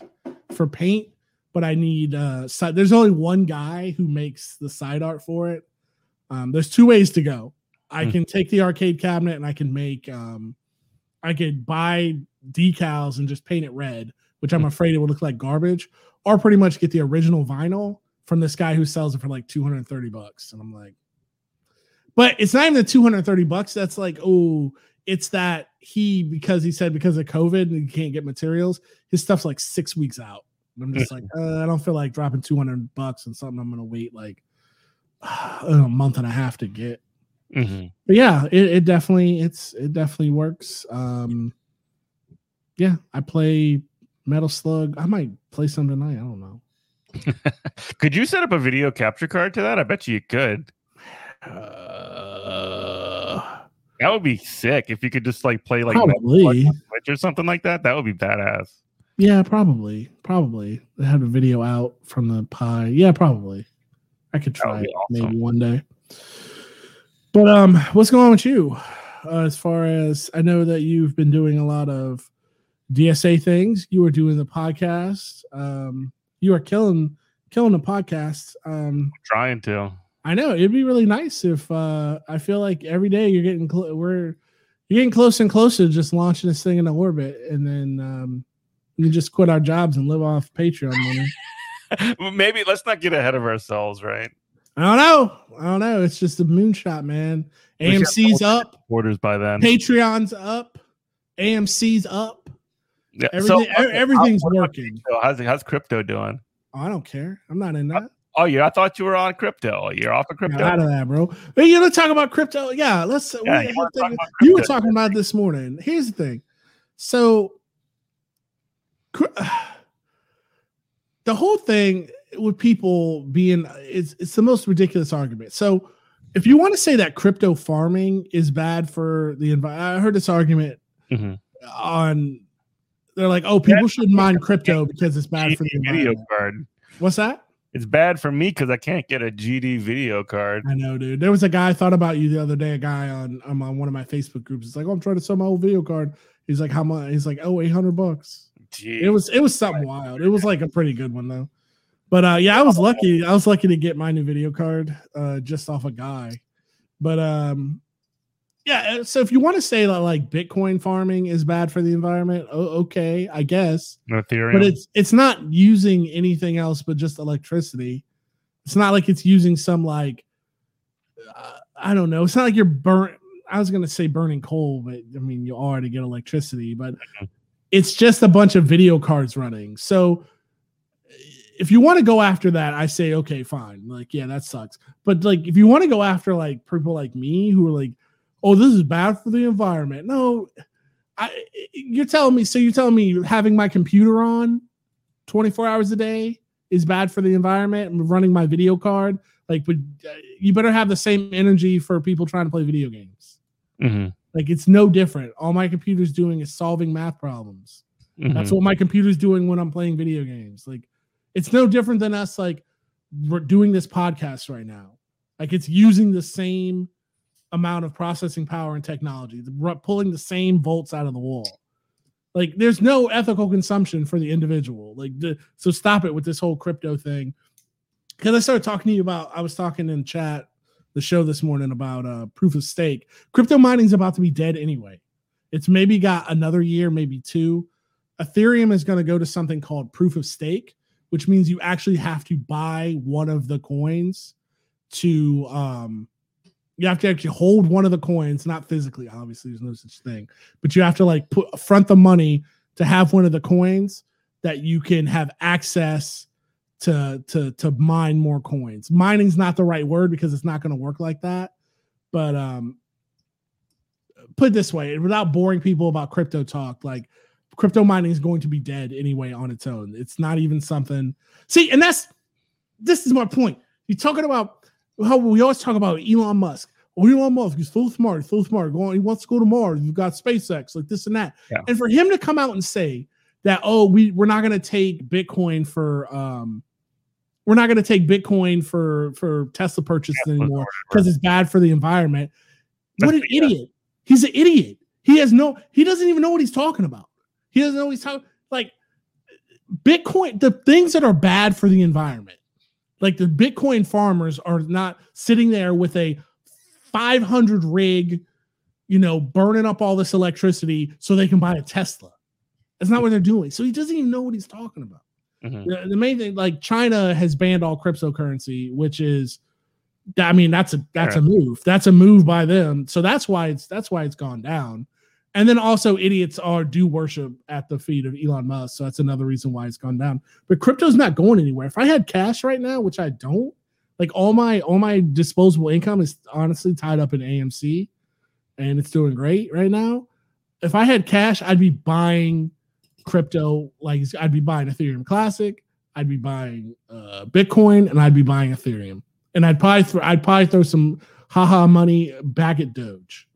for paint, but I need uh side. There's only one guy who makes the side art for it. Um, there's two ways to go. I Hmm. can take the arcade cabinet and I can make um I could buy decals and just paint it red, which I'm Hmm. afraid it would look like garbage, or pretty much get the original vinyl from this guy who sells it for like 230 bucks. And I'm like, but it's not even the 230 bucks. That's like, oh, it's that he because he said because of COVID and he can't get materials, his stuff's like six weeks out. And I'm just like, uh, I don't feel like dropping 200 bucks on something I'm gonna wait like a month and a half to get. Mhm. But yeah, it, it definitely it's it definitely works. Um yeah, I play Metal Slug. I might play some tonight. I don't know. Could you set up a video capture card to that? I bet you you could. Uh, That would be sick if you could just like play like probably. Switch or something like that. That would be badass. Yeah, probably. Probably. They had a video out from the Pi. Yeah, probably. I could try awesome. maybe one day. But um, what's going on with you? Uh, as far as I know that you've been doing a lot of DSA things. You were doing the podcast. Um, you are killing killing the podcast. Um, Trying to. I know it'd be really nice if uh, I feel like every day you're getting cl- we're you're getting closer and closer to just launching this thing into orbit, and then um, we can just quit our jobs and live off Patreon money. Well, Maybe let's not get ahead of ourselves, right? I don't know. I don't know. It's just a moonshot, man. We should have AMC's up, Orders by then. Patreon's up, AMC's up. Yeah. Everything, So, e- everything's how- working. How's how's crypto doing? I don't care. I'm not in that. Oh, yeah. I thought you were on crypto. You're off of crypto. out of that, bro. But you to talk about crypto? Yeah, let's. Yeah, we- you wanna talk you were talking about this morning. Here's the thing. So, the whole thing with people being it's it's the most ridiculous argument. So, if you want to say that crypto farming is bad for the environment, I heard this argument Mhm. on. They're like, oh, people shouldn't mine crypto because it's bad for the video environment. card. What's that? It's bad for me because I can't get a GD video card. I know, dude. There was a guy I thought about you the other day. A guy on I'm on one of my Facebook groups. It's like, oh, I'm trying to sell my old video card. He's like, how much? He's like, oh, 800 bucks. Gee. It was it was something wild. It was like a pretty good one though. But uh, yeah, I was lucky. I was lucky to get my new video card uh, just off a guy. But um, yeah. uh, So if you want to say that like Bitcoin farming is bad for the environment, oh, okay, I guess Ethereum. but it's it's not using anything else but just electricity. It's not like it's using some like uh, I don't know. It's not like you're burnt. I was gonna say burning coal, but I mean you are to get electricity, but Mhm. It's just a bunch of video cards running. So if you want to go after that, I say okay, fine. Like, yeah, that sucks. But like if you want to go after like people like me who are like, oh, this is bad for the environment. No, I you're telling me, so you're telling me having my computer on 24 hours a day is bad for the environment and running my video card. Like, but you better have the same energy for people trying to play video games. hmm Like, it's no different. All my computer's doing is solving math problems. Mm-hmm. That's what my computer's doing when I'm playing video games. Like, it's no different than us, like, we're doing this podcast right now. Like, it's using the same amount of processing power and technology, pulling the same volts out of the wall. Like, there's no ethical consumption for the individual. Like, the, so stop it with this whole crypto thing. Because I started talking to you about, I was talking in chat, the show this morning about uh, proof of stake. Crypto mining's about to be dead anyway. It's maybe got another year, maybe two. Ethereum is going to go to something called proof of stake, which means you actually have to buy one of the coins to um you have to actually hold one of the coins, not physically, obviously, there's no such thing, but you have to like put front the money to have one of the coins that you can have access to to to mine more coins. Mining's not the right word because it's not going to work like that. But um put it this way, without boring people about crypto talk, like crypto mining is going to be dead anyway on its own. It's not even something. See, and that's this is my point. You're talking about how we always talk about Elon Musk. Oh, Elon Musk, he's so smart, he's so smart. Going, he wants to go to Mars. You've got SpaceX, like this and that. Yeah. And for him to come out and say that, oh, we we're not going to take Bitcoin for um, we're not going to take Bitcoin for for Tesla purchases or anymore because it's bad for the environment. what an yeah. idiot! He's an idiot. He has no. He doesn't even know what he's talking about. He doesn't know what he's talking. Like Bitcoin, the things that are bad for the environment, like the Bitcoin farmers are not sitting there with a 500 rig, you know, burning up all this electricity so they can buy a Tesla. That's not what they're doing. So he doesn't even know what he's talking about. Mhm. The, the main thing, like China has banned all cryptocurrency, which is, I mean, that's a that's a move. That's a move by them. So that's why it's that's why it's gone down. And then also, idiots are do worship at the feet of Elon Musk. So that's another reason why it's gone down. But crypto's not going anywhere. If I had cash right now, which I don't, like all my all my disposable income is honestly tied up in AMC, and it's doing great right now. If I had cash, I'd be buying crypto. Like I'd be buying Ethereum Classic, I'd be buying uh, Bitcoin, and I'd be buying Ethereum. And I'd probably throw, I'd probably throw some haha money back at Doge.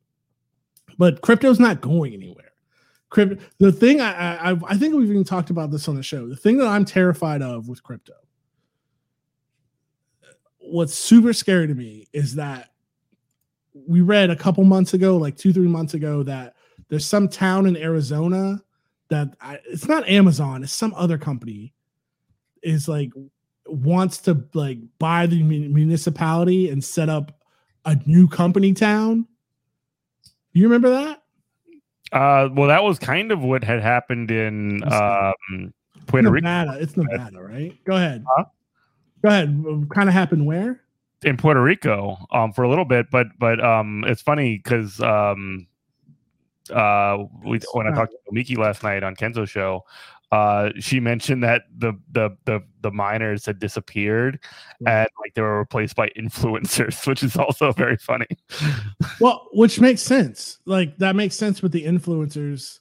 But crypto's not going anywhere. Crypto. The thing I, I I think we've even talked about this on the show. The thing that I'm terrified of with crypto. What's super scary to me is that we read a couple months ago, like two three months ago, that there's some town in Arizona that I, it's not Amazon, it's some other company is like wants to like buy the municipality and set up a new company town. You remember that? Uh, well, that was kind of what had happened in um, Puerto Rico. It's Nevada, right? Go ahead. Huh? Go ahead. Kind of happened where? in Puerto Rico um, for a little bit, but but um, it's funny because um, uh, we, when I talked to Miki last night on Kenzo's show, uh, she mentioned that the the the the miners had disappeared Right. and like they were replaced by influencers, which is also very funny. Well, which makes sense. Like that makes sense with the influencers,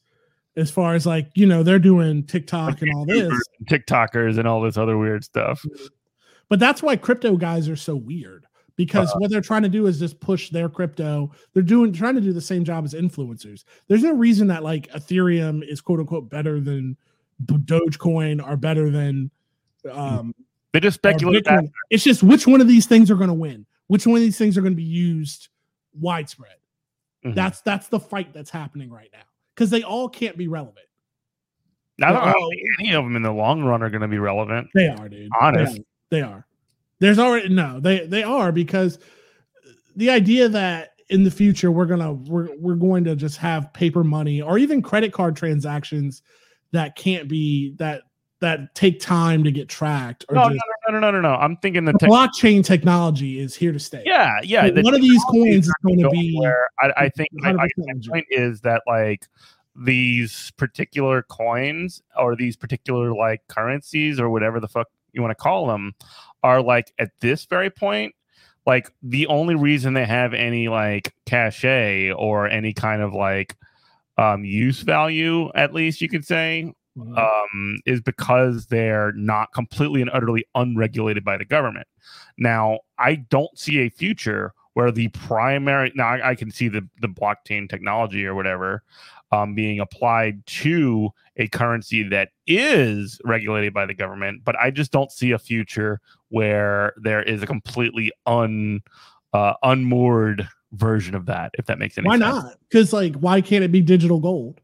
as far as like you know they're doing TikTok and all this. And TikTokers and all this other weird stuff. But that's why crypto guys are so weird because Uh-huh. what they're trying to do is just push their crypto. They're doing trying to do the same job as influencers. There's no reason that like Ethereum is quote unquote better than Dogecoin or better than um They just speculate that It's just which one of these things are going to win. Which one of these things are going to be used widespread. Mhm. That's that's the fight that's happening right now because they all can't be relevant. I don't, think any of them in the long run are going to be relevant. They are, dude. Honest. They are. They are. There's already no, they they are because the idea that in the future we're gonna we're we're going to just have paper money or even credit card transactions that can't be that that take time to get tracked. Or No, no, no, no, no, no. I'm thinking the the tech. blockchain technology is here to stay. Yeah, yeah. One of these coins is going to be anywhere. I, I think I, I my point is that like these particular coins or these particular like currencies or whatever the fuck you want to call them are like at this very point like the only reason they have any like cachet or any kind of like um use value at least you could say Mhm. um, is because they're not completely and utterly unregulated by the government. Now, I don't see a future where the primary now I, I can see the the blockchain technology or whatever um, being applied to a currency that is regulated by the government, but I just don't see a future where there is a completely un uh, unmoored version of that. If that makes any why sense. Why not? Because like, why can't it be digital gold?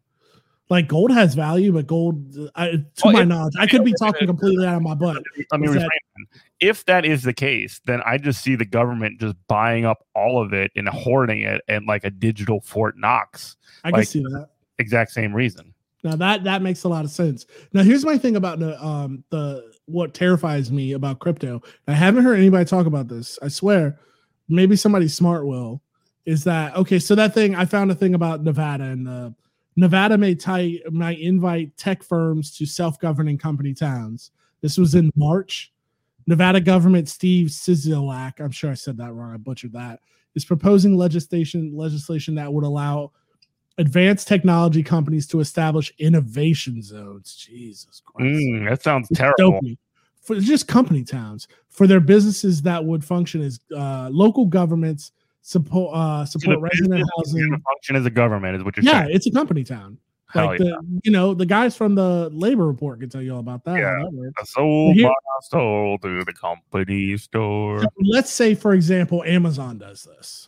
Like gold has value, but gold, I, to Well, my if- knowledge, I could be talking completely out of my butt. Let me that- If that is the case, then I just see the government just buying up all of it and hoarding it and like a digital Fort Knox. I can see that. Exact same reason. Now that that makes a lot of sense. Now here's my thing about the um the what terrifies me about crypto. I haven't heard anybody talk about this. I swear, maybe somebody smart will. Is that okay? So that thing I found a thing about Nevada and the Nevada may tie might invite tech firms to self-governing company towns. This was in March. Nevada government Steve Sisolak, I'm sure I said that wrong. I butchered that. Is proposing legislation legislation that would allow advanced technology companies to establish innovation zones. Jesus Christ. Mm, that sounds terrible. Dopey. For just company towns for their businesses that would function as uh, local governments support uh, support the resident business is gonna housing. function as a government is what you're Yeah, saying. it's a company town. Hell Like yeah. the you know the guys from the labor report can tell you all about that. Yeah. that works. I sold Here- soul to the company store. So let's say, for example, Amazon does this.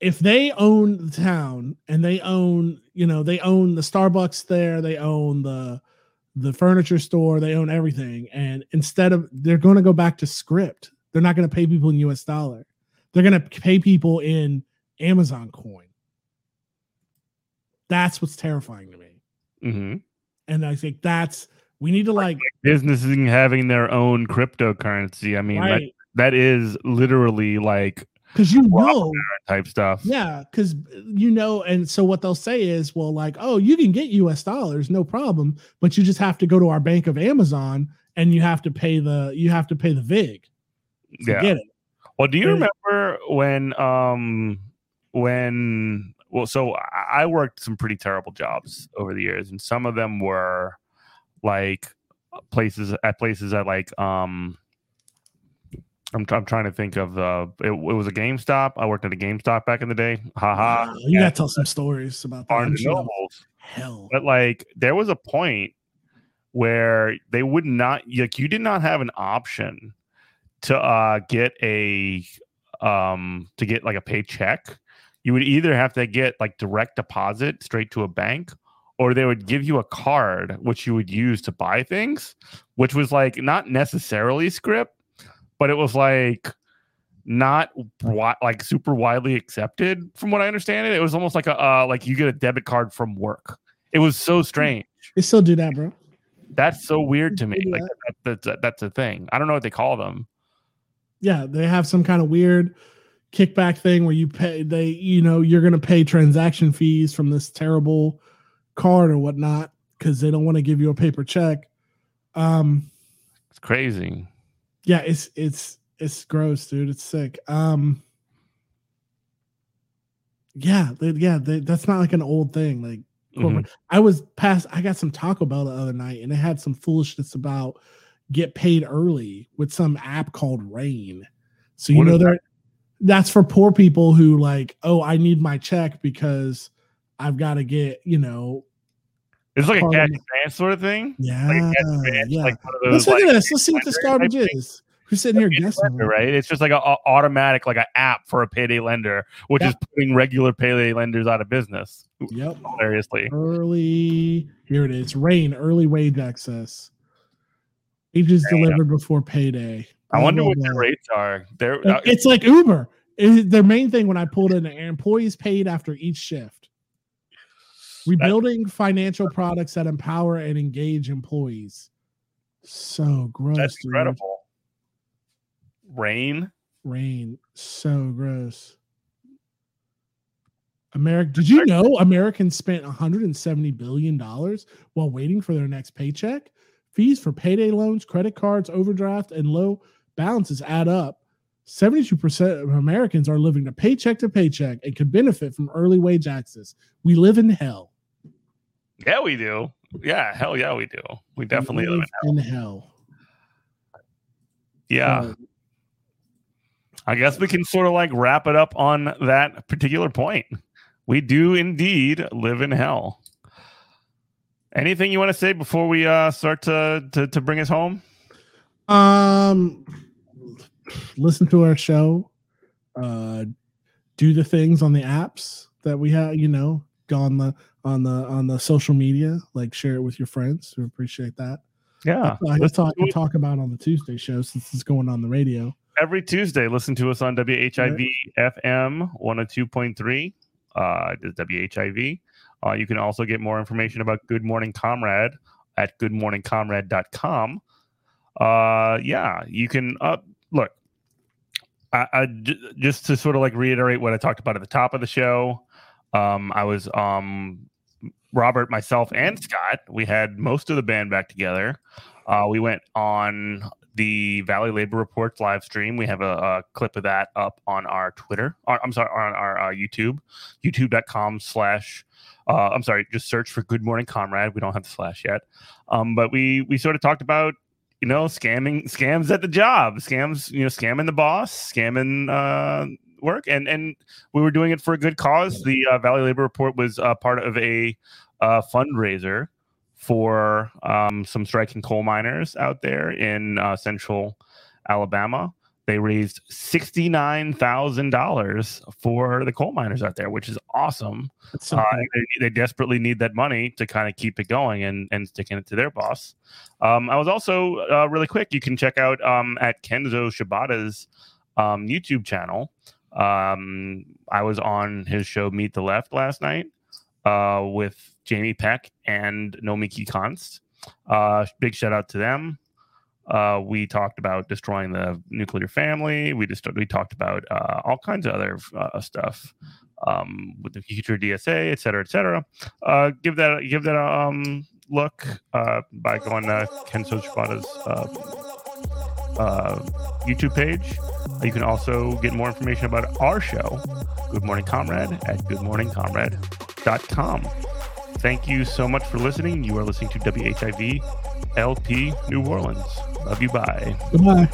If they own the town and they own, you know, they own the Starbucks there, they own the the furniture store, they own everything, and instead of they're going to go back to script, they're not going to pay people in U.S. dollar. They're going to pay people in Amazon coin. That's what's terrifying to me, hmm and I think that's we need to like Businesses having their own cryptocurrency. I mean, that, right that is literally like because you know type stuff. Yeah, because you know, and so what they'll say is, well, like, oh, you can get US dollars, no problem, but you just have to go to our bank of Amazon and you have to pay the you have to pay the VIG to Yeah. get it. Well, do you There's- remember when um when well so I I worked some pretty terrible jobs over the years and some of them were like places at places that like um I'm, I'm trying to think of uh it, it was a GameStop. I worked at a GameStop back in the day. Haha. Wow, you gotta tell some stories about that. Barnes and sure. Nobles. Hell, But like there was a point where they would not like you did not have an option to uh get a um to get like a paycheck. You would either have to get like direct deposit straight to a bank or they would give you a card which you would use to buy things, which was like not necessarily script, but it was like not wi- like super widely accepted from what I understand it. It was almost like a uh, like you get a debit card from work. It was so strange. they still do that, bro. That's so weird to me. Like that, that's that's a thing. I don't know what they call them. Yeah, they have some kind of weird kickback thing where you pay they you know you're gonna pay transaction fees from this terrible card or whatnot because they don't want to give you a paper check. Um, It's crazy. Yeah it's it's it's gross dude. It's sick. Um yeah they, yeah they, that's not like an old thing like corporate- i was past i got some taco bell the other night and it had some foolishness about get paid early with some app called rain. So you What know that? that's for poor people who like oh i need my check because i've got to get you know It's like a cash advance sort of thing. yeah Like yeah like one of let's look like, at this let's see what this garbage is who's sitting here guessing lender, right? It's just like a, a automatic, like an app for a payday lender, which Yeah. is putting regular payday lenders out of business. yep Hilariously, early here it is rain early wage access wages Damn. delivered before payday I Blah, wonder what the rates are. They're It- uh, it's like uber their main thing when i pulled in employees paid after each shift rebuilding financial products that empower and engage employees So gross. That's dude. incredible. Rain. Rain. So gross. America, did you know Americans spent 170 billion dollars while waiting for their next paycheck? Fees for payday loans, credit cards, overdraft, and low balances add up. 72% of Americans are living to paycheck to paycheck and could benefit from early wage access. We live in hell. Yeah, we do. Yeah, hell yeah, we do. We definitely We live in hell. in hell. Yeah. Uh, I guess we can sort of like wrap it up on that particular point. We do indeed live in hell. Anything you want to say before we uh, start to, to to bring us home? Um, listen to our show. Uh, do the things on the apps that we have. You know, go on the on the on the social media, like share it with your friends. We appreciate that. Yeah, I listen talk, it talk about on the Tuesday show since it's going on the radio. every Tuesday. Listen to us on WHIV FM 102.3. Uh, WHIV. Uh, you can also get more information about Good Morning Comrade at goodmorningcomrade.com. Uh, yeah, you can uh, look. I, I j- just to sort of like reiterate what I talked about at the top of the show. Um, I was um, Robert, myself, and Scott. We had most of the band back together. Uh, we went on the Valley Labor Reports live stream. We have a, a clip of that up on our Twitter. Or, I'm sorry, on our uh, YouTube, youtube.com slash. Uh, I'm sorry, just search for Good Morning Comrade. We don't have the slash yet. Um, but we we sort of talked about you know scamming scams at the job, scams you know scamming the boss, scamming uh, work, and and we were doing it for a good cause. The uh, Valley Labor Report was uh, part of a uh, fundraiser for um, some striking coal miners out there in uh, central Alabama. They raised $69,000 for the coal miners out there, which is awesome. So Uh, cool. they, they desperately need that money to kind of keep it going and, and sticking it to their boss. Um, I was also uh, really quick. You can check out um, at Kenzo Shibata's um, YouTube channel. Um, I was on his show Meet the Left last night uh, with Jamie Peck and Nomiki Konst. Uh, big shout out to them. Uh, we talked about destroying the nuclear family. We just we talked about uh, all kinds of other uh, stuff um, with the future DSA, et cetera, et cetera. Uh, give that give that a um, look uh, by going to Kenzo Shibata's uh, uh, YouTube page. You can also get more information about our show, Good Morning Comrade, at goodmorningcomrade.com. Thank you so much for listening. You are listening to WHIV LP New Orleans. Love you. Bye. Goodbye.